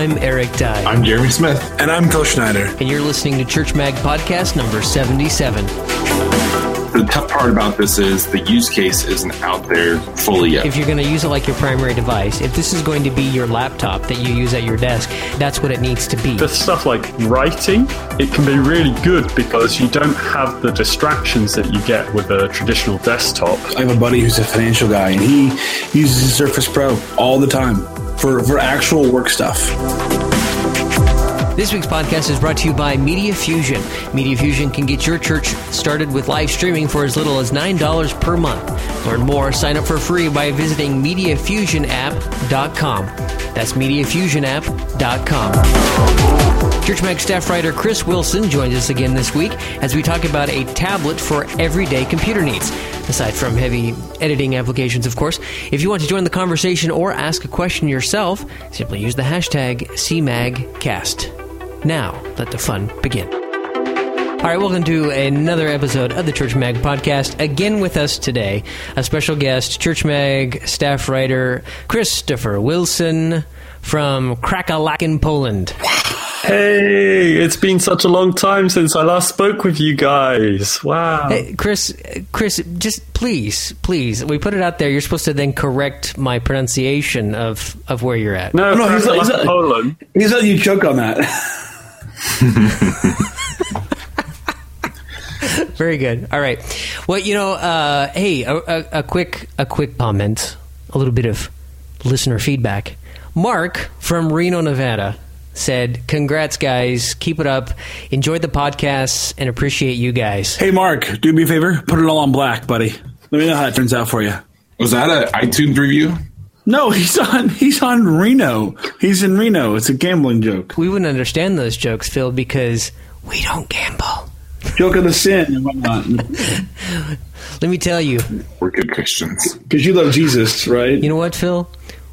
I'm Eric Dye. I'm Jeremy Smith. And I'm Phil Schneider. And you're listening to Church Mag Podcast number 77. The tough part about this is the use case isn't out there fully yet. If you're going to use it like your primary device, if this is going to be your laptop that you use at your desk, that's what it needs to be. The stuff like writing, it can be really good because you don't have the distractions that you get with a traditional desktop. I have a buddy who's a financial guy, and he uses Surface Pro all the time for, for actual work stuff. This week's podcast is brought to you by Media Fusion. Media Fusion can get your church started with live streaming for as little as $9 per month. Learn more, sign up for free by visiting MediaFusionApp.com. That's MediaFusionApp.com. Church Mag staff writer Chris Wilson joins us again this week as we talk about a tablet for everyday computer needs. Aside from heavy editing applications, of course. If you want to join the conversation or ask a question yourself, simply use the hashtag CMAGCast. Now, let the fun begin. All right, welcome to another episode of the Church Mag podcast. Again with us today, a special guest, Church Mag staff writer Christopher Wilson from Krakow in Poland. Hey, it's been such a long time since I last spoke with you guys. Wow. Hey, Chris, Chris, just please, please, we put it out there. You're supposed to then correct my pronunciation of, of where you're at. No, no, he's, he's, he's Poland. He's letting you choke on that. Very good. All right. Well, you know, uh, hey, a, a, a, quick a quick comment, a little bit of listener feedback. Mark from Reno, Nevada, said, "Congrats, guys! Keep it up. Enjoyed the podcasts and appreciate you guys." Hey, Mark, do me a favor. Put it all on black, buddy. Let me know how it turns out for you. Was that an iTunes review? No, he's on. He's on Reno. He's in Reno. It's a gambling joke. We wouldn't understand those jokes, Phil, because we don't gamble. Joke of the sin and whatnot. Let me tell you, we're good Christians because you love Jesus, right? You know what, Phil?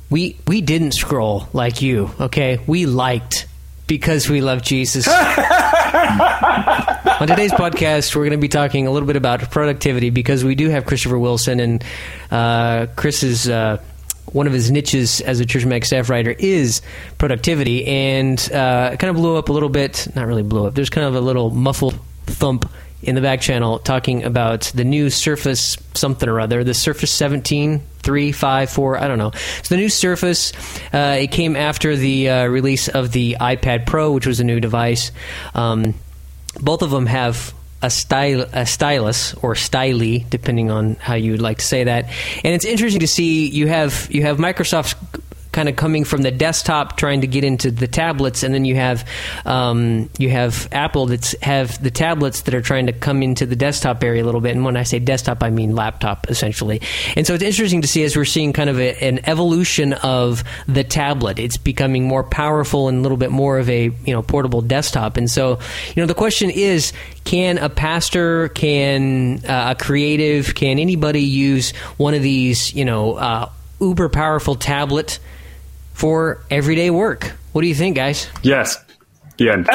We we didn't scroll like you. Okay, we liked because we love Jesus. On today's podcast, we're going to be talking a little bit about productivity because we do have Christopher Wilson and uh, Chris is. Uh, one of his niches as a church mag staff writer is productivity, and uh, it kind of blew up a little bit. Not really blew up. There's kind of a little muffled thump in the back channel talking about the new Surface something or other, the Surface 17, 3, 5, 4, I don't know. So the new Surface, uh, it came after the uh, release of the iPad Pro, which was a new device. Um, both of them have a a stylus or styly depending on how you would like to say that and it's interesting to see you have you have Microsoft's kind of coming from the desktop trying to get into the tablets, and then you have um, you have Apple that's have the tablets that are trying to come into the desktop area a little bit. And when I say desktop, I mean laptop essentially. And so it's interesting to see as we're seeing kind of a, an evolution of the tablet. It's becoming more powerful and a little bit more of a you know portable desktop. And so you know the question is, can a pastor, can uh, a creative, can anybody use one of these you know uh, uber powerful tablet? For everyday work. What do you think, guys? Yes. The end.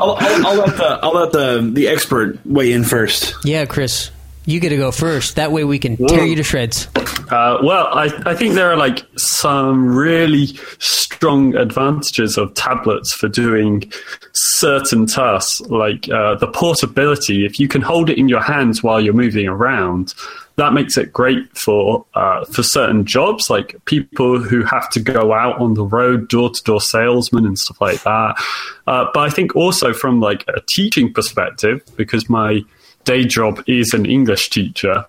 I'll, I'll, I'll, let the I'll let the the expert weigh in first. Yeah, Chris, you get to go first. That way we can tear you to shreds. Uh, well, I, I think there are like some really strong advantages of tablets for doing certain tasks, like uh, the portability. If you can hold it in your hands while you're moving around, that makes it great for uh, for certain jobs, like people who have to go out on the road, door to door salesmen and stuff like that. Uh, but I think also from like a teaching perspective, because my day job is an English teacher,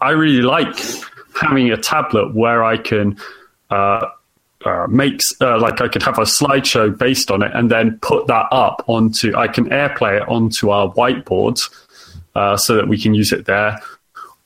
I really like having a tablet where I can. Uh, uh, makes uh, like I could have a slideshow based on it, and then put that up onto. I can AirPlay it onto our whiteboard, uh, so that we can use it there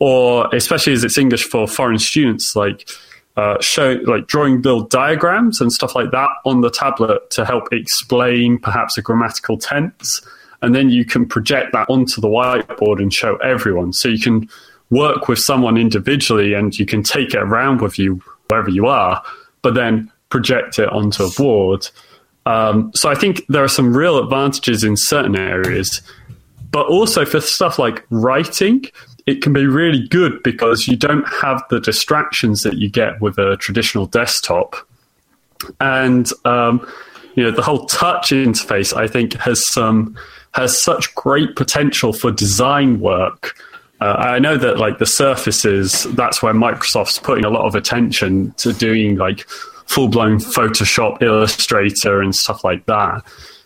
or especially as it's English for foreign students, like uh, show like drawing build diagrams and stuff like that on the tablet to help explain perhaps a grammatical tense, and then you can project that onto the whiteboard and show everyone. So you can work with someone individually and you can take it around with you wherever you are, but then project it onto a board. Um, so I think there are some real advantages in certain areas, but also for stuff like writing, it can be really good because you don't have the distractions that you get with a traditional desktop. and um, you know the whole touch interface I think has some has such great potential for design work. Uh, I know that like the surfaces, that's where Microsoft's putting a lot of attention to doing like full blown Photoshop, Illustrator, and stuff like that.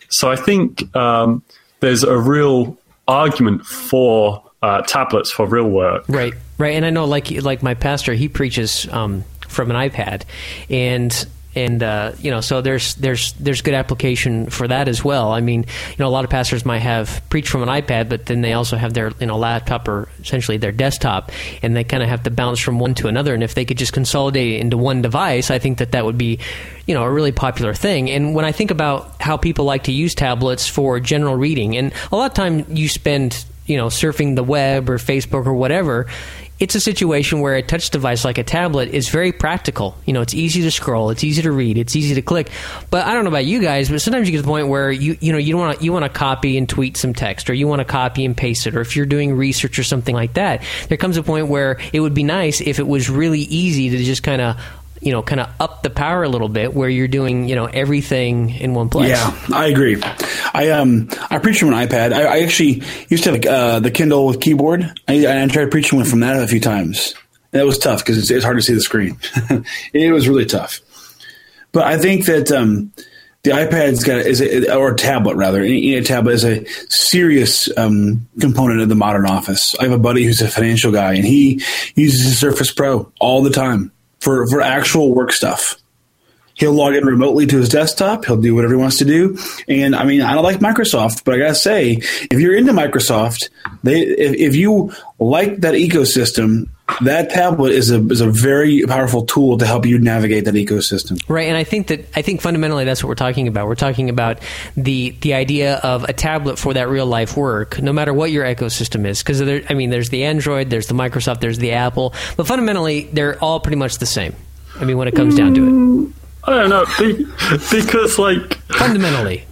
So I think um, there's a real argument for uh, tablets for real work. Right, right. And I know, like like my pastor, he preaches um, from an iPad, and and uh, you know, so there's there's there's good application for that as well. I mean, you know, a lot of pastors might have preached from an iPad, but then they also have their you know laptop or essentially their desktop, and they kind of have to bounce from one to another. And if they could just consolidate it into one device, I think that that would be you know a really popular thing. And when I think about how people like to use tablets for general reading, and a lot of time you spend you know surfing the web or Facebook or whatever, it's a situation where a touch device like a tablet is very practical. You know, it's easy to scroll, it's easy to read, it's easy to click. But I don't know about you guys, but sometimes you get to the point where you you know you want you want to copy and tweet some text, or you want to copy and paste it, or if you're doing research or something like that, there comes a point where it would be nice if it was really easy to just kind of you know, kind of up the power a little bit where you're doing, you know, everything in one place. Yeah, I agree. I um I preach from an iPad. I, I actually used to have uh, the Kindle with keyboard. I, I tried preaching from that a few times. That was tough because it's, it's, hard to see the screen. it was really tough. But I think that um, the iPad's got is a, or a tablet rather, a tablet is a serious um, component of the modern office. I have a buddy who's a financial guy, and he uses a Surface Pro all the time for, for actual work stuff. He'll log in remotely to his desktop. He'll do whatever he wants to do. And I mean, I don't like Microsoft, but I gotta say, if you're into Microsoft, they if, if you like that ecosystem, that tablet is a is a very powerful tool to help you navigate that ecosystem. Right, and I think that I think fundamentally that's what we're talking about. We're talking about the the idea of a tablet for that real life work, no matter what your ecosystem is. Because I mean, there's the Android, there's the Microsoft, there's the Apple, but fundamentally they're all pretty much the same. I mean, when it comes down to it. Mm, I don't know because like fundamentally.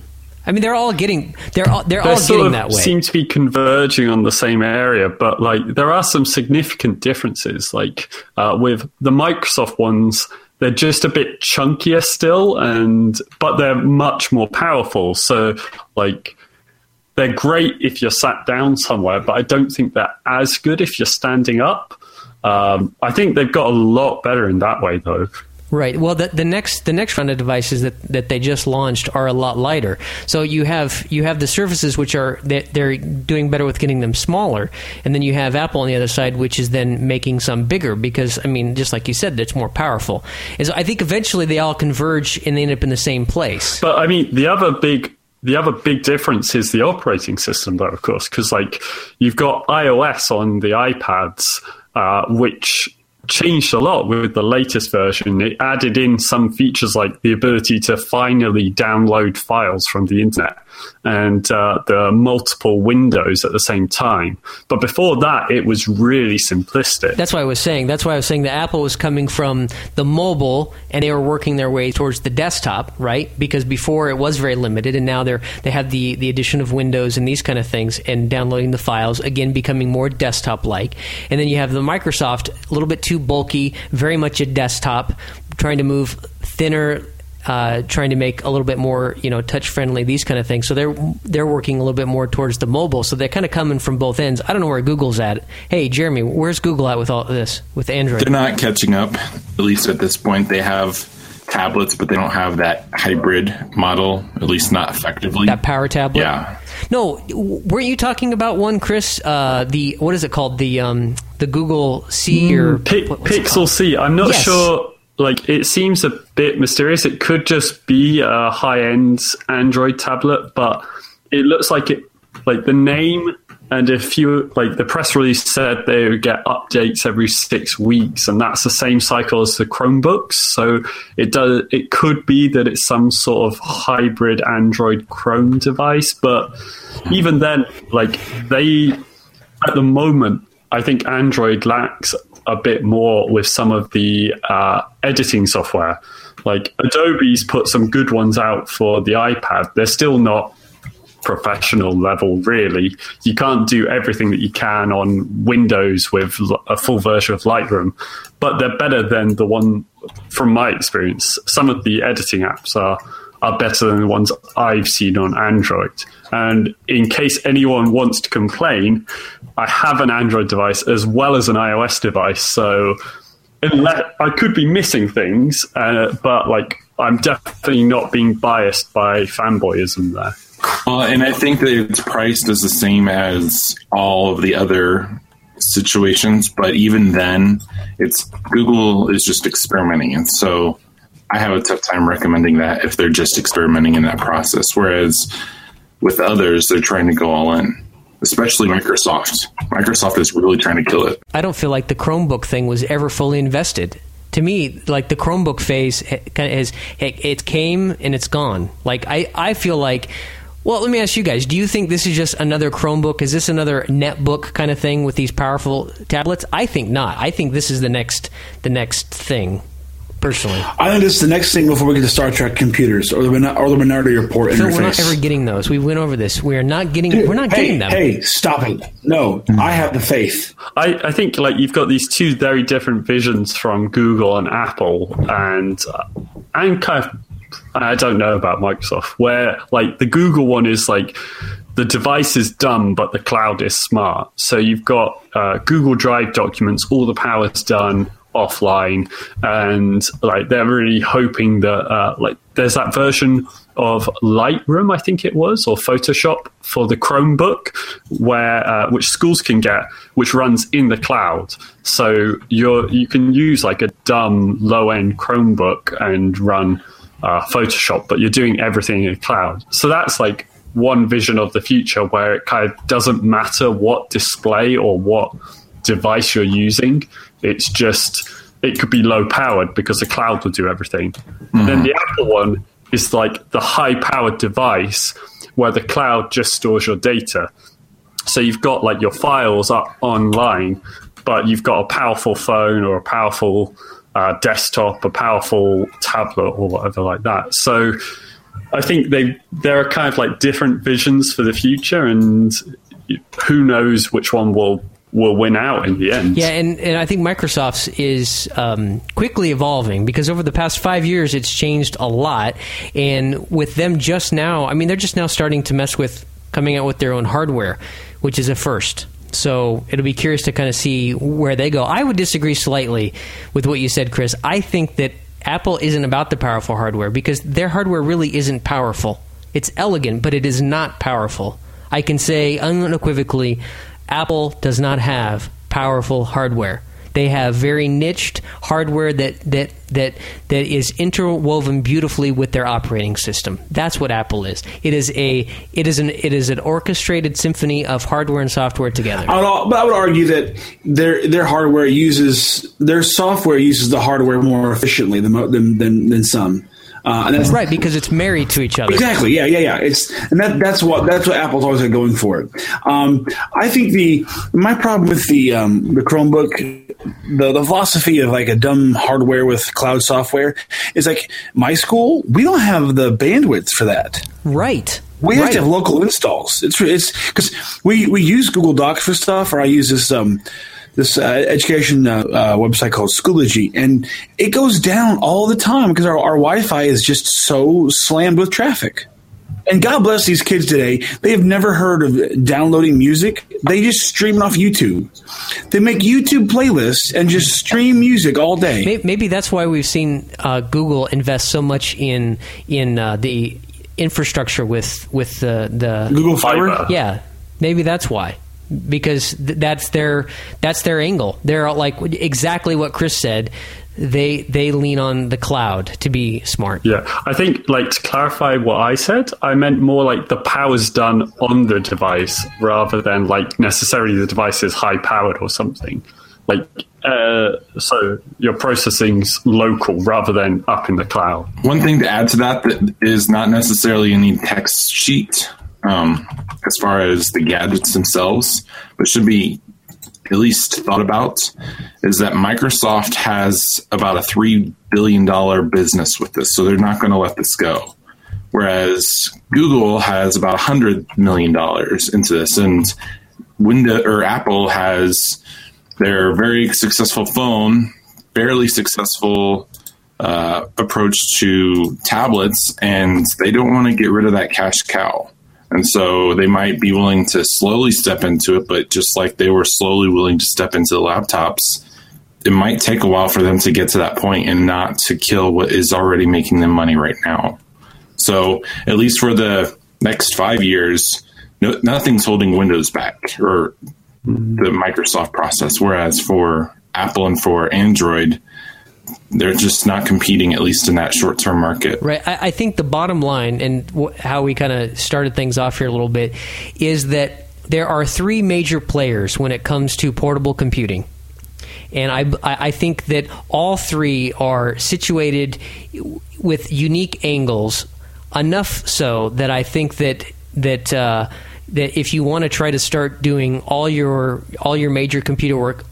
I mean, they're all getting they're all they're, all getting that way. They seem to be converging on the same area, but like there are some significant differences. Like uh, with the Microsoft ones, they're just a bit chunkier still, and but they're much more powerful. So like they're great if you're sat down somewhere, but I don't think they're as good if you're standing up. Um, I think they've got a lot better in that way, though. Right. Well, the, the next the next round of devices that, that they just launched are a lot lighter. So you have you have the surfaces which are they're doing better with getting them smaller, and then you have Apple on the other side, which is then making some bigger because I mean, just like you said, it's more powerful. Is I think eventually they all converge and they end up in the same place. But I mean, the other big the other big difference is the operating system, though, of course, because like you've got iOS on the iPads, uh, which changed a lot with the latest version. It added in some features like the ability to finally download files from the internet and uh, the multiple windows at the same time. But before that, it was really simplistic. That's why I was saying. That's why I was saying that Apple was coming from the mobile and they were working their way towards the desktop, right? Because before it was very limited, and now they're they have the the addition of Windows and these kind of things, and downloading the files again becoming more desktop like. And then you have the Microsoft, a little bit too bulky, very much a desktop, trying to move thinner uh, trying to make a little bit more, you know, touch friendly, these kind of things. So they're they're working a little bit more towards the mobile. So they're kind of coming from both ends. I don't know where Google's at. Hey, Jeremy, where's Google at with all this with Android? They're not catching up. At least at this point, they have tablets, but they don't have that hybrid model. At least not effectively. That power tablet. Yeah. No, weren't you talking about one, Chris? Uh, the what is it called? The um, the Google C mm, or P- Pixel C. I'm not yes. sure like it seems a bit mysterious. It could just be a high end Android tablet, but it looks like it like the name and if you like the press release said they would get updates every six weeks, and that's the same cycle as the Chromebooks. So it does. It could be that it's some sort of hybrid Android Chrome device, but even then, like they at the moment, I think Android lacks a bit more with some of the uh, editing software. Like Adobe's put some good ones out for the iPad. They're still not professional level, really. You can't do everything that you can on Windows with a full version of Lightroom, but they're better than the one from my experience, some of the editing apps are are better than the ones I've seen on Android. And in case anyone wants to complain, I have an Android device as well as an iOS device, so I could be missing things, uh, but like I'm definitely not being biased by fanboyism there. Well, and I think that it's priced as the same as all of the other situations, but even then, it's Google is just experimenting, and so I have a tough time recommending that if they're just experimenting in that process. Whereas with others, they're trying to go all in especially Microsoft. Microsoft is really trying to kill it. I don't feel like the Chromebook thing was ever fully invested. To me, like the Chromebook phase of is it came and it's gone. Like I, I feel like well, let me ask you guys: Do you think this is just another Chromebook? Is this another netbook kind of thing with these powerful tablets? I think not. I think this is the next the next thing personally. I think this is the next thing before we get to Star Trek computers or the or the Minority Report Phil, interface. we're not ever getting those. We went over this. We are not getting. Dude, we're not hey, getting them. Hey, stop it! No, I have the faith. I, I think like you've got these two very different visions from Google and Apple, and uh, and kind of I don't know about Microsoft, where like the Google one is like the device is dumb, but the cloud is smart. So you've got uh, Google Drive documents, all the power's done offline, and like they're really hoping that uh, like there's that version of Lightroom, I think it was, or Photoshop for the Chromebook, where uh, which schools can get, which runs in the cloud. So you're you can use like a dumb low end Chromebook and run uh, Photoshop, but you're doing everything in the cloud. So that's like one vision of the future where it kind of doesn't matter what display or what device you're using. It's just it could be low powered because the cloud will do everything. Mm-hmm. Then the Apple one is like the high powered device where the cloud just stores your data. So you've got like your files up online, but you've got a powerful phone or a powerful uh, desktop, a powerful tablet, or whatever like that. So I think they there are kind of like different visions for the future, and who knows which one will will win out in the end. Yeah, and, and I think Microsoft's is um, quickly evolving because over the past five years, it's changed a lot. And with them just now, I mean, they're just now starting to mess with coming out with their own hardware, which is a first. So it'll be curious to kind of see where they go. I would disagree slightly with what you said, Chris. I think that Apple isn't about the powerful hardware because their hardware really isn't powerful. It's elegant, but it is not powerful. I can say unequivocally Apple does not have powerful hardware. They have very niched hardware that, that, that, that is interwoven beautifully with their operating system. That's what Apple is. It is a it is an it is an orchestrated symphony of hardware and software together. I would, but I would argue that their their hardware uses their software uses the hardware more efficiently than than than, than some. Uh, and that's right because it's married to each other. Exactly. Yeah. Yeah. Yeah. It's and that that's what that's what Apple's always had going for it. Um, I think the my problem with the um, the Chromebook, the the philosophy of like a dumb hardware with cloud software is like my school. We don't have the bandwidth for that. Right. We have to have local installs. It's it's because we we use Google Docs for stuff, or I use this um this uh, education uh, uh, website called Schoology, and it goes down all the time because our, our Wi-Fi is just so slammed with traffic. And God bless these kids today. They have never heard of downloading music. They just stream it off YouTube. They make YouTube playlists and just stream music all day. Maybe that's why we've seen uh, Google invest so much in in uh, the infrastructure with with the the Google Fiber. Yeah, maybe that's why because th- that's their that's their angle. They're like exactly what Chris said. They they lean on the cloud to be smart. Yeah, I think like to clarify what I said, I meant more like the power's done on the device rather than like necessarily the device is high powered or something. Like uh, so, your processing's local rather than up in the cloud. One thing to add to that that is not necessarily any text sheet um, as far as the gadgets themselves, but should be at least thought about is that Microsoft has about a $3 billion business with this, so they're not going to let this go. Whereas Google has about $100 million into this, and Windows or Apple has their very successful phone, fairly successful uh, approach to tablets, and they don't want to get rid of that cash cow. And so they might be willing to slowly step into it, but just like they were slowly willing to step into the laptops, it might take a while for them to get to that point and not to kill what is already making them money right now. So at least for the next five years, no, nothing's holding Windows back or hmm. the Microsoft process. Whereas for Apple and for Android, they're just not competing, at least in that short term market. Right. I, I, think the bottom line and wh- how we kind of started things off here a little bit is that there are three major players when it comes to portable computing. And I, I think that all three are situated with unique angles, enough so that I think that that uh, that if you want to try to start doing all your all your major computer work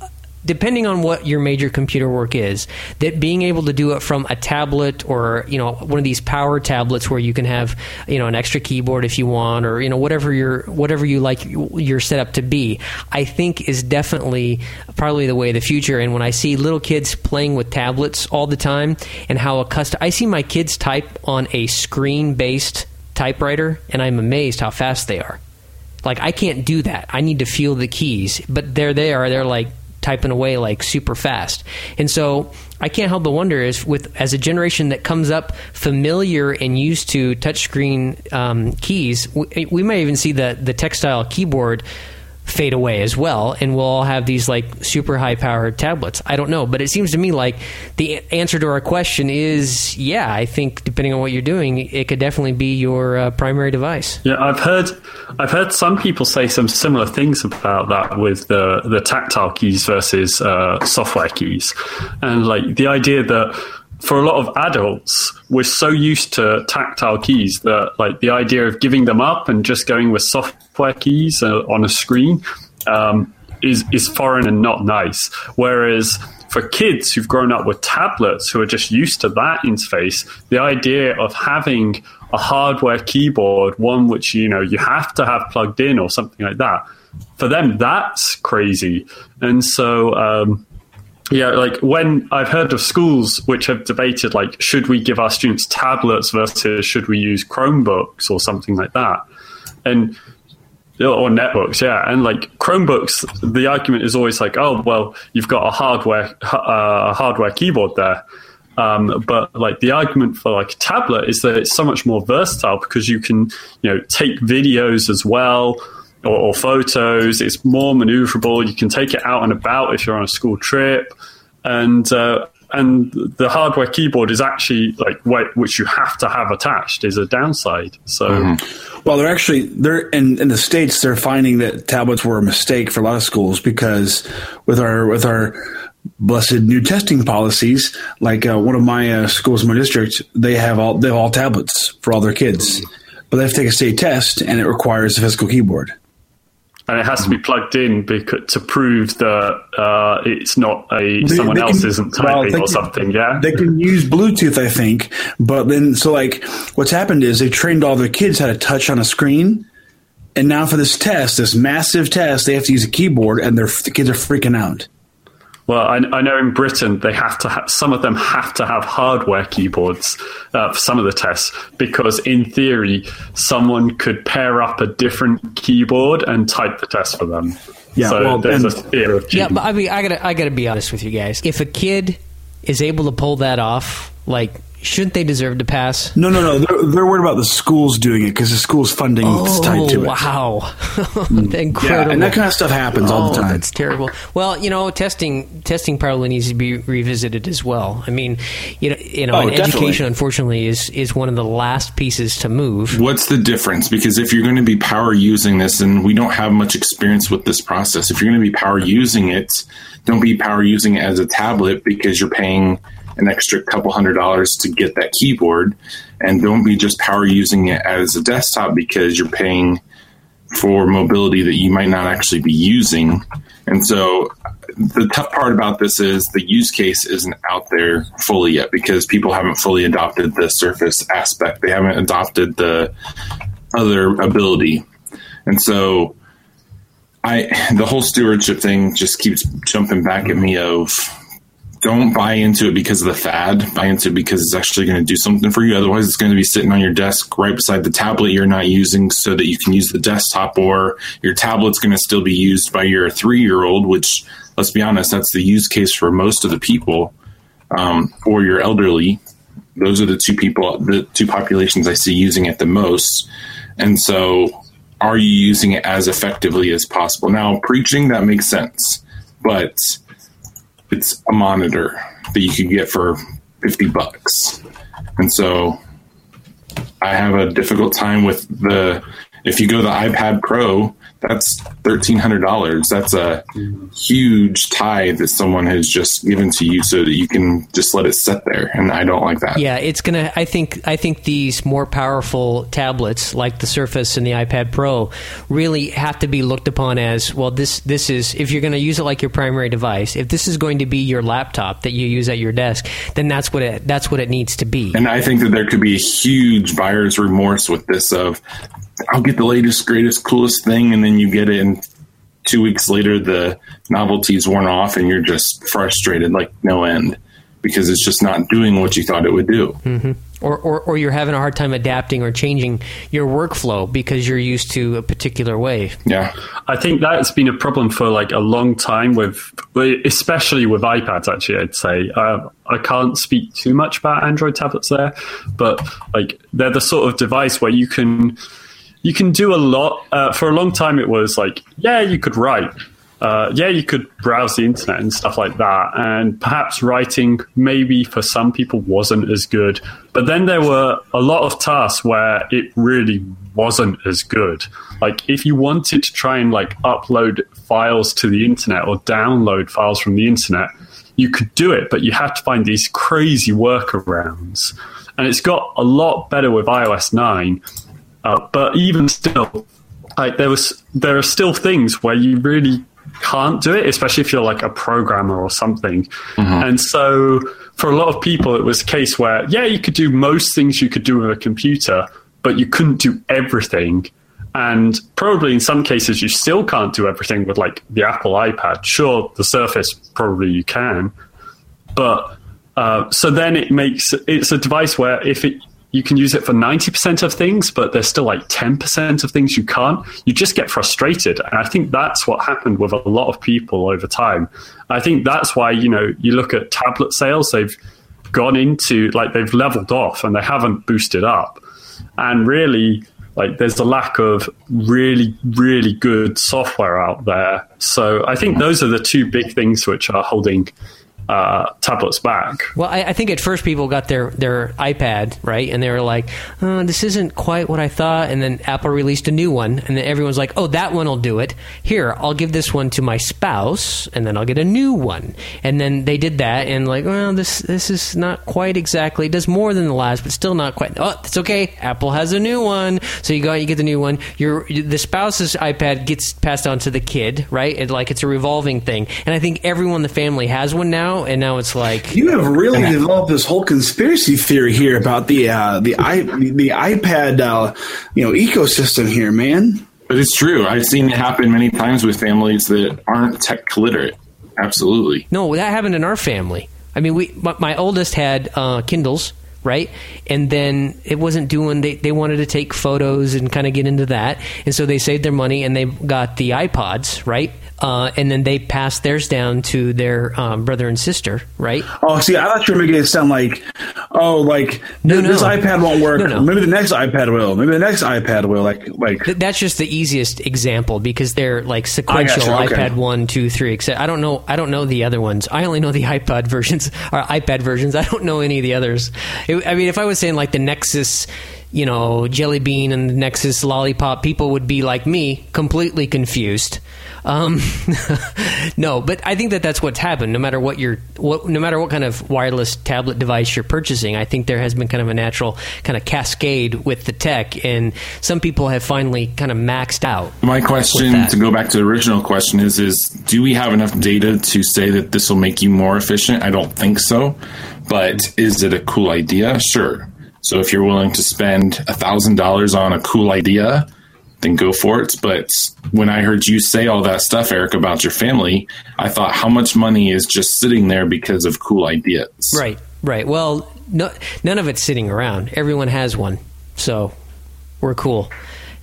depending on what your major computer work is, that being able to do it from a tablet or you know one of these power tablets where you can have you know an extra keyboard if you want or you know whatever your whatever you like your setup to be, I think is definitely probably the way of the future. And when I see little kids playing with tablets all the time and how accustomed, I see my kids type on a screen based typewriter and I'm amazed how fast they are. Like I can't do that. I need to feel the keys, but they are. There. They're like typing away like super fast. And so I can't help but wonder is with as a generation that comes up familiar and used to touchscreen um, keys, we, we might even see the the tactile keyboard fade away as well, and we'll all have these like super high powered tablets. I don't know, but it seems to me like the answer to our question is yeah. I think depending on what you're doing, it could definitely be your uh, primary device. Yeah, I've heard I've heard some people say some similar things about that with the the tactile keys versus uh, software keys, and like the idea that for a lot of adults, we're so used to tactile keys that like the idea of giving them up and just going with keys uh, on a screen um, is is foreign and not nice. Whereas for kids who've grown up with tablets who are just used to that interface, the idea of having a hardware keyboard, one which you know you have to have plugged in or something like that, for them that's crazy. And so. Um, yeah, like when I've heard of schools which have debated, like, should we give our students tablets versus should we use Chromebooks or something like that? And or netbooks, yeah. And like Chromebooks, the argument is always like, oh, well, you've got a hardware uh, hardware keyboard there. Um, but like the argument for like a tablet is that it's so much more versatile because you can, you know, take videos as well or, or, photos. It's more maneuverable. You can take it out and about if you're on a school trip, and uh, and the hardware keyboard is actually like what which you have to have attached is a downside. So, mm-hmm. well, they're actually they're in in the states they're finding that tablets were a mistake for a lot of schools because with our with our blessed new testing policies, like uh, one of my uh, schools in my district, they have all they have all tablets for all their kids, but they have to take a state test and it requires a physical keyboard and it has to be plugged in because, to prove that uh, it's not a they, someone they else can, isn't typing well, or something. Yeah, they can use Bluetooth, I think. But then, so like, what's happened is they trained all their kids how to touch on a screen, and now for this test, this massive test, they have to use a keyboard, and their the kids are freaking out. Well, I, I, know in Britain they have to have some of them have to have hardware keyboards uh, for some of the tests because, in theory, someone could pair up a different keyboard and type the test for them. Yeah, so well, there's and, a fear of cheating. Yeah, but I mean, I gotta, I gotta be honest with you guys. If a kid is able to pull that off, like shouldn't they deserve to pass? No, no, no. They're, they're worried about the schools doing it because the school's funding oh, is tied to it. Wow, mm. incredible! Yeah, and that kind of stuff happens oh, all the oh, time. That's terrible. Well, you know, testing testing probably needs to be revisited as well. I mean, you know, you know, oh, education unfortunately is is one of the last pieces to move. What's the difference? Because if you're going to be power using this, and we don't have much experience with this process, if you're going to be power using it, don't be power using it as a tablet because you're paying an extra couple hundred dollars to get that keyboard and don't be just power using it as a desktop because you're paying for mobility that you might not actually be using. And so the tough part about this is the use case isn't out there fully yet because people haven't fully adopted the surface aspect. They haven't adopted the other ability. And so I the whole stewardship thing just keeps jumping back at me of don't buy into it because of the fad. Buy into it because it's actually going to do something for you. Otherwise, it's going to be sitting on your desk right beside the tablet you're not using so that you can use the desktop, or your tablet's going to still be used by your three year old, which, let's be honest, that's the use case for most of the people, um, or your elderly. Those are the two people, the two populations I see using it the most. And so, are you using it as effectively as possible? Now, preaching, that makes sense. But it's a monitor that you could get for 50 bucks. And so I have a difficult time with the if you go the iPad Pro, that's thirteen hundred dollars. That's a huge tithe that someone has just given to you, so that you can just let it sit there. And I don't like that. Yeah, it's gonna. I think. I think these more powerful tablets, like the Surface and the iPad Pro, really have to be looked upon as well. This this is if you're going to use it like your primary device. If this is going to be your laptop that you use at your desk, then that's what it that's what it needs to be. And I think that there could be a huge buyer's remorse with this of I'll get the latest, greatest, coolest thing, and then you get it, and two weeks later the novelty's worn off, and you're just frustrated like no end because it's just not doing what you thought it would do. Mm-hmm. Or, or, or you're having a hard time adapting or changing your workflow because you're used to a particular way. Yeah, I think that's been a problem for like a long time with, especially with iPads. Actually, I'd say uh, I can't speak too much about Android tablets there, but like they're the sort of device where you can you can do a lot. Uh, for a long time, it was like, yeah, you could write. Uh, yeah, you could browse the internet and stuff like that. And perhaps writing, maybe for some people, wasn't as good. But then there were a lot of tasks where it really wasn't as good. Like if you wanted to try and like upload files to the internet or download files from the internet, you could do it, but you had to find these crazy workarounds. And it's got a lot better with iOS 9 uh, but even still, like there was, there are still things where you really can't do it, especially if you're like a programmer or something. Mm-hmm. And so, for a lot of people, it was a case where, yeah, you could do most things you could do with a computer, but you couldn't do everything. And probably in some cases, you still can't do everything with like the Apple iPad. Sure, the Surface, probably you can. But uh, so then it makes it's a device where if it you can use it for 90% of things, but there's still like 10% of things you can't. You just get frustrated. And I think that's what happened with a lot of people over time. I think that's why, you know, you look at tablet sales, they've gone into like they've leveled off and they haven't boosted up. And really, like there's a lack of really, really good software out there. So I think those are the two big things which are holding uh, tablets back. Well, I, I, think at first people got their, their iPad, right? And they were like, oh, this isn't quite what I thought. And then Apple released a new one. And then everyone's like, oh, that one will do it. Here, I'll give this one to my spouse, and then I'll get a new one. And then they did that, and like, well, this, this is not quite exactly, it does more than the last, but still not quite. Oh, it's okay. Apple has a new one. So you go out, you get the new one. Your, the spouse's iPad gets passed on to the kid, right? And like, it's a revolving thing. And I think everyone in the family has one now and now it's like you have really developed this whole conspiracy theory here about the uh, the i the iPad uh, you know ecosystem here, man. But it's true. I've seen it happen many times with families that aren't tech literate. Absolutely. No, that happened in our family. I mean, we my, my oldest had uh, Kindles right? And then it wasn't doing, they, they wanted to take photos and kind of get into that. And so they saved their money and they got the iPods, right? Uh, and then they pass theirs down to their um, brother and sister, right? Oh, see, I thought you were making it sound like, oh, like no, no. this iPad won't work. No, no. Maybe the next iPad will. Maybe the next iPad will. Like, like that's just the easiest example because they're like sequential okay. iPad one, two, three. Except I don't know. I don't know the other ones. I only know the iPod versions or iPad versions. I don't know any of the others. It, I mean, if I was saying like the Nexus you know, Jelly Bean and the Nexus Lollipop, people would be like me, completely confused. Um, no, but I think that that's what's happened. No matter what you're, what, no matter what kind of wireless tablet device you're purchasing, I think there has been kind of a natural kind of cascade with the tech, and some people have finally kind of maxed out. My question to go back to the original question is: is do we have enough data to say that this will make you more efficient? I don't think so, but is it a cool idea? Sure. So if you're willing to spend a thousand dollars on a cool idea, then go for it. But when I heard you say all that stuff, Eric, about your family, I thought, how much money is just sitting there because of cool ideas? Right, right. Well, no, none of it's sitting around. Everyone has one, so we're cool.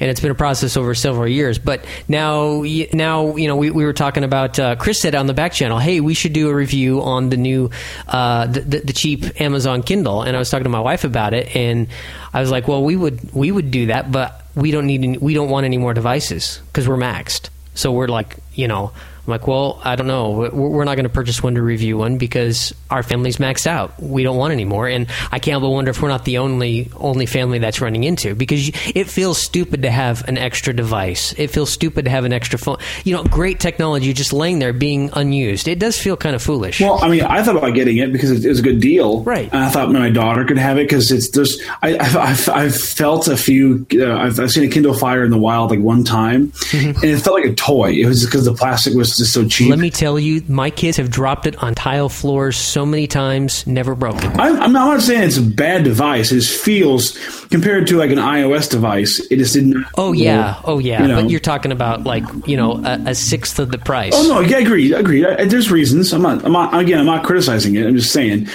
And it's been a process over several years. But now, now you know, we, we were talking about. Uh, Chris said on the back channel, "Hey, we should do a review on the new, uh, the, the, the cheap Amazon Kindle." And I was talking to my wife about it, and I was like, "Well, we would we would do that, but we don't need any, we don't want any more devices because we're maxed." So we're like, you know, I'm like, well, I don't know. We're not going to purchase one to review one because our family's maxed out. We don't want any more, and I can't but wonder if we're not the only only family that's running into because it feels stupid to have an extra device. It feels stupid to have an extra phone. You know, great technology just laying there being unused. It does feel kind of foolish. Well, I mean, I thought about getting it because it was a good deal, right? And I thought my daughter could have it because it's there's I, have I've felt a few. Uh, I've, I've seen a Kindle Fire in the wild like one time, mm-hmm. and it felt like a toy. It was because the plastic was just so cheap. Let me tell you, my kids have dropped it on tile floors so many times, never broken. I'm, I'm not saying it's a bad device. It just feels compared to like an iOS device, it just didn't. Oh yeah, oh yeah. You know. But you're talking about like you know a, a, sixth of the price. Oh no, yeah, agreed, agreed. I, agree. there's reasons. I'm not. I'm not. Again, I'm not criticizing it. I'm just saying.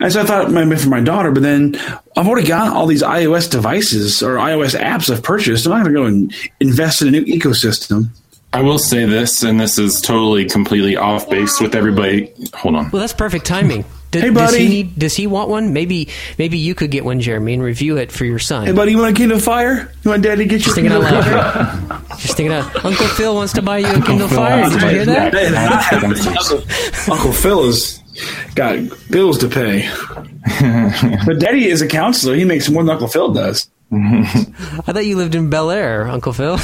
And so I thought it might be for my daughter, but then I've already got all these iOS devices or iOS apps I've purchased. I'm not going to go and invest in a new ecosystem. I will say this, and this is totally completely off base with everybody. Hold on. Well, that's perfect timing. Does, hey, buddy. Does he, need, does he want one? Maybe maybe you could get one, Jeremy, and review it for your son. Hey, buddy, you want a Kindle Fire? You want Daddy to get you Just thinking out loud. Just thinking out. Uncle Phil wants to buy you a Kindle Fire. Did you hear that? Uncle Phil has got bills to pay. but Daddy is a counselor. He makes more than Uncle Phil does. I thought you lived in Bel Air, Uncle Phil.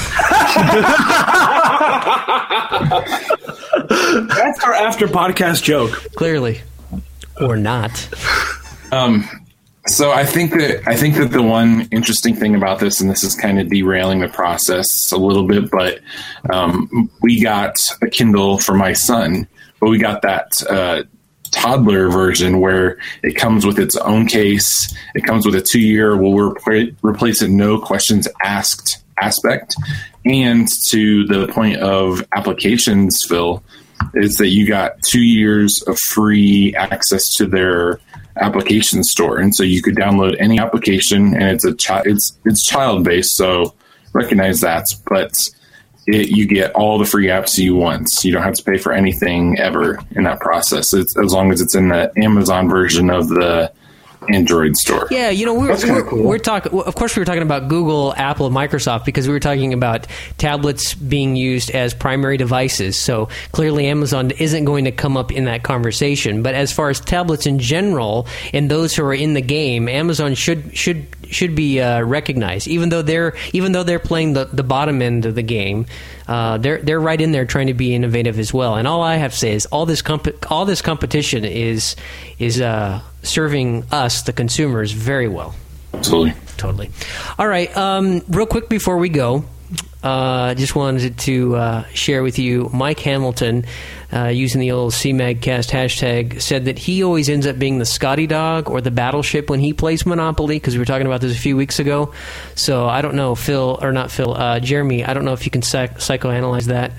That's our after podcast joke. Clearly, or not. Um. So I think that I think that the one interesting thing about this, and this is kind of derailing the process a little bit, but um, we got a Kindle for my son, but we got that uh, toddler version where it comes with its own case. It comes with a two year, we'll replace it no questions asked aspect. And to the point of applications, Phil, is that you got two years of free access to their application store. And so you could download any application and it's a child, it's, it's child based. So recognize that, but it, you get all the free apps you want. You don't have to pay for anything ever in that process. It's, as long as it's in the Amazon version of the Android store. Yeah, you know, we're we're, cool. we're talking. Of course, we were talking about Google, Apple, Microsoft because we were talking about tablets being used as primary devices. So clearly, Amazon isn't going to come up in that conversation. But as far as tablets in general and those who are in the game, Amazon should should should be uh, recognized. Even though they're even though they're playing the, the bottom end of the game, uh, they're they're right in there trying to be innovative as well. And all I have to say is all this comp- all this competition is is uh, serving us the consumers very well. Absolutely, totally. All right, um, real quick before we go, uh, just wanted to uh, share with you Mike Hamilton, uh, using the old CMAGcast hashtag, said that he always ends up being the Scotty dog or the battleship when he plays Monopoly, because we were talking about this a few weeks ago. So I don't know, Phil, or not Phil, uh, Jeremy, I don't know if you can psych- psychoanalyze that.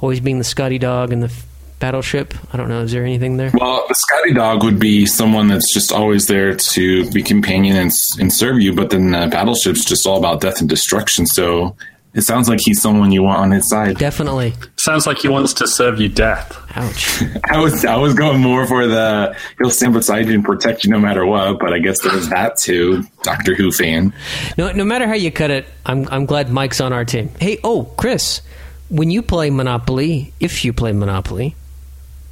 Always being the Scotty dog and the battleship? I don't know. Is there anything there? Well, the Scotty dog would be someone that's just always there to be companion and, and serve you, but then the battleship's just all about death and destruction. So it sounds like he's someone you want on his side. Definitely. Sounds like he wants to serve you death. Ouch. I was I was going more for the he'll stand beside you and protect you no matter what, but I guess there's that too. Doctor Who fan. No, no matter how you cut it, I'm I'm glad Mike's on our team. Hey, oh Chris, when you play Monopoly, if you play Monopoly,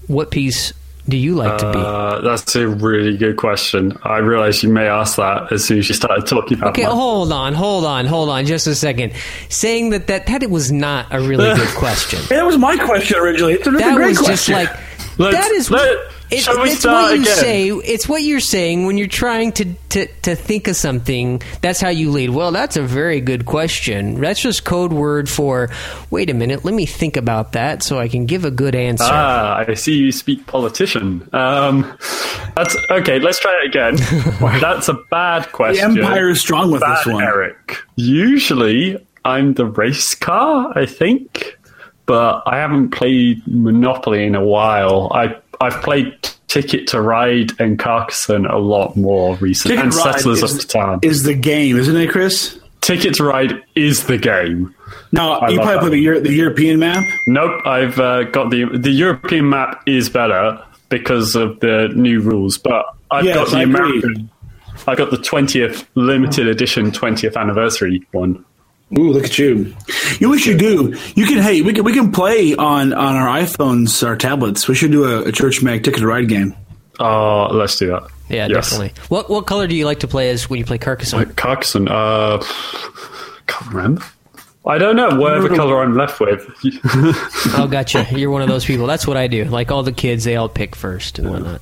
what piece do you like to be? Uh, that's a really good question. I realize you may ask that as soon as you started talking about. Okay, my- hold on, hold on, hold on, just a second. Saying that that that it was not a really good question. that was my question originally. It's a, that great was question. just like Let's, that is. Let, it's, it's what you again? say. It's what you're saying when you're trying to, to, to think of something. That's how you lead. Well, that's a very good question. That's just code word for. Wait a minute. Let me think about that so I can give a good answer. Ah, I see you speak politician. Um, that's okay. Let's try it again. that's a bad question. The empire is strong with bad this one, Eric. Usually, I'm the race car, I think, but I haven't played Monopoly in a while. I I've played Ticket to Ride and Carcassonne a lot more recently, and Settlers is, of Catan. is the game, isn't it, Chris? Ticket to Ride is the game. No, I you probably put the, the European map. Nope, I've uh, got the the European map is better because of the new rules, but I've Yes, got the I agree. American. I got the twentieth limited edition twentieth anniversary one. Ooh, look at you! You know what we should do? You can hey, we can we can play on on our iPhones, our tablets. We should do a, a church mag ticket to ride game. Oh, let's do that. Yeah, Yes. definitely. What what color do you like to play as when you play Carcassonne? Like Carcassonne, uh, can't remember. I don't know. Whatever color I'm left with. Oh, gotcha. You're one of those people. That's what I do. Like all the kids, they all pick first and whatnot.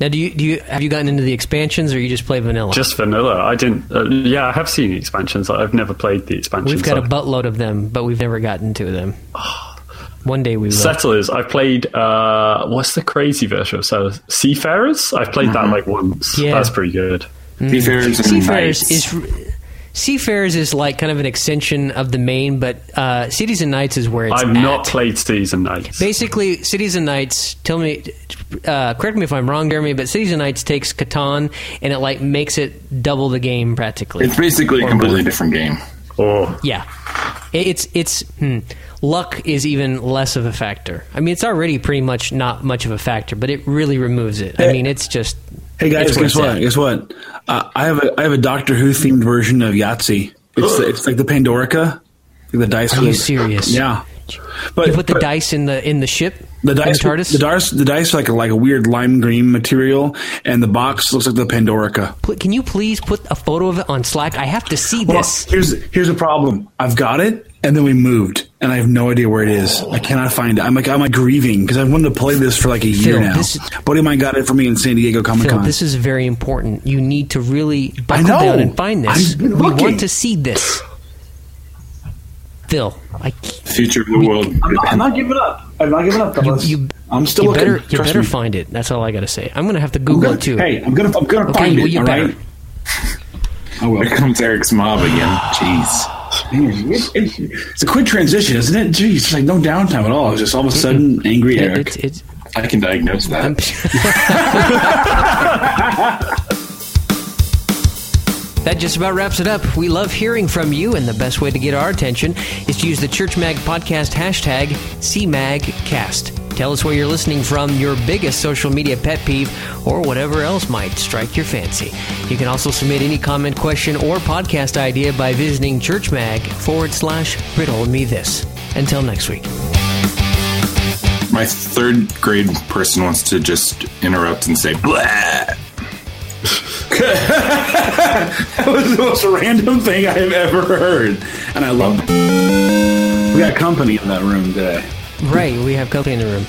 Now, do you do you have you gotten into the expansions or you just play vanilla? Just vanilla. I didn't. Uh, yeah, I have seen the expansions. I've never played the expansions. We've got a buttload of them, but we've never gotten to them. One day we will. Settlers. I've played. Uh, what's the crazy version of Settlers? Seafarers. I've played that like once. Yeah. That's pretty good. Seafarers and Seafarers Knights. is Seafarers is like kind of an extension of the main, but uh, Cities and Knights is where it's I've at. not played Cities and Knights. Basically, Cities and Knights. Tell me, uh, correct me if I'm wrong, Jeremy. But Cities and Knights takes Catan and it like makes it double the game practically. It's basically a completely different game. Oh, Yeah, it's it's hmm, luck is even less of a factor. I mean, it's already pretty much not much of a factor, but it really removes it. I mean, it's just Hey guys, guess what? at. Guess what? Uh, I have a I have a Doctor Who themed version of Yahtzee. It's the, it's like the Pandorica, like the dice. Are you serious? Yeah. But you put the but dice in the in the ship. the dice, the TARDIS. the dice, the dice are like a, like a weird lime green material, and the box looks like the Pandorica. Can you please put a photo of it on Slack? I have to see Well, this. here's here's the problem. I've got it, and then we moved, and I have no idea where it is. I cannot find it. I'm like I'm like grieving because I wanted to play this for like a year Phil, now. this- Buddy of mine got it for me in San Diego Comic Con. this is very important. You need to really buckle know. down and find this. We want to see this. Phil, I, future of the world. I'm not, I'm not giving up. I'm not giving up, fellas. you, I'm still you looking. better you better me. find it. That's all I got to say. I'm going to have to Google gonna- it too. Hey, I'm gonna I'm gonna Okay, find well, it. you all better. right? I will. Here comes Eric's mob again. Jeez. Man, it- it- It's a quick transition, isn't it? Jeez, it's like no downtime at all. It's just all of a sudden angry It- Eric. it's, it's, I can diagnose that. That just about wraps it up. We love hearing from you, and the best way to get our attention is to use the Church Mag Podcast hashtag CMAGcast. Tell us where you're listening from, your biggest social media pet peeve, or whatever else might strike your fancy. You can also submit any comment, question, or podcast idea by visiting churchmag forward slash riddle me this. Until next week. My third grade person wants to just interrupt and say, blah. That was the most random thing I have ever heard, and I love it. We got company in that room today. Right, we have company in the room.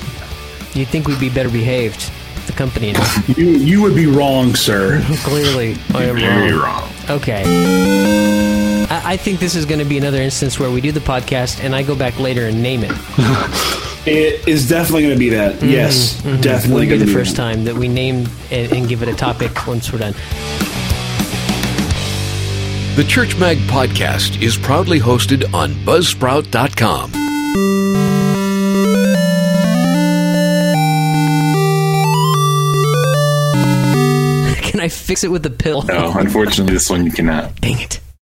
You'd think we'd be better behaved. The company. You you would be wrong, sir. Clearly, I am Very wrong. wrong. Okay. I, I think this is going to be another instance where we do the podcast and I go back later and name it. It is definitely going to be that. Mm-hmm, yes, mm-hmm. definitely Wouldn't be going to the first that. time that we name and, and give it a topic once we're done. The Church Mag podcast is proudly hosted on Buzzsprout.com. fix it with the pill? No, unfortunately, this one you cannot. Dang it.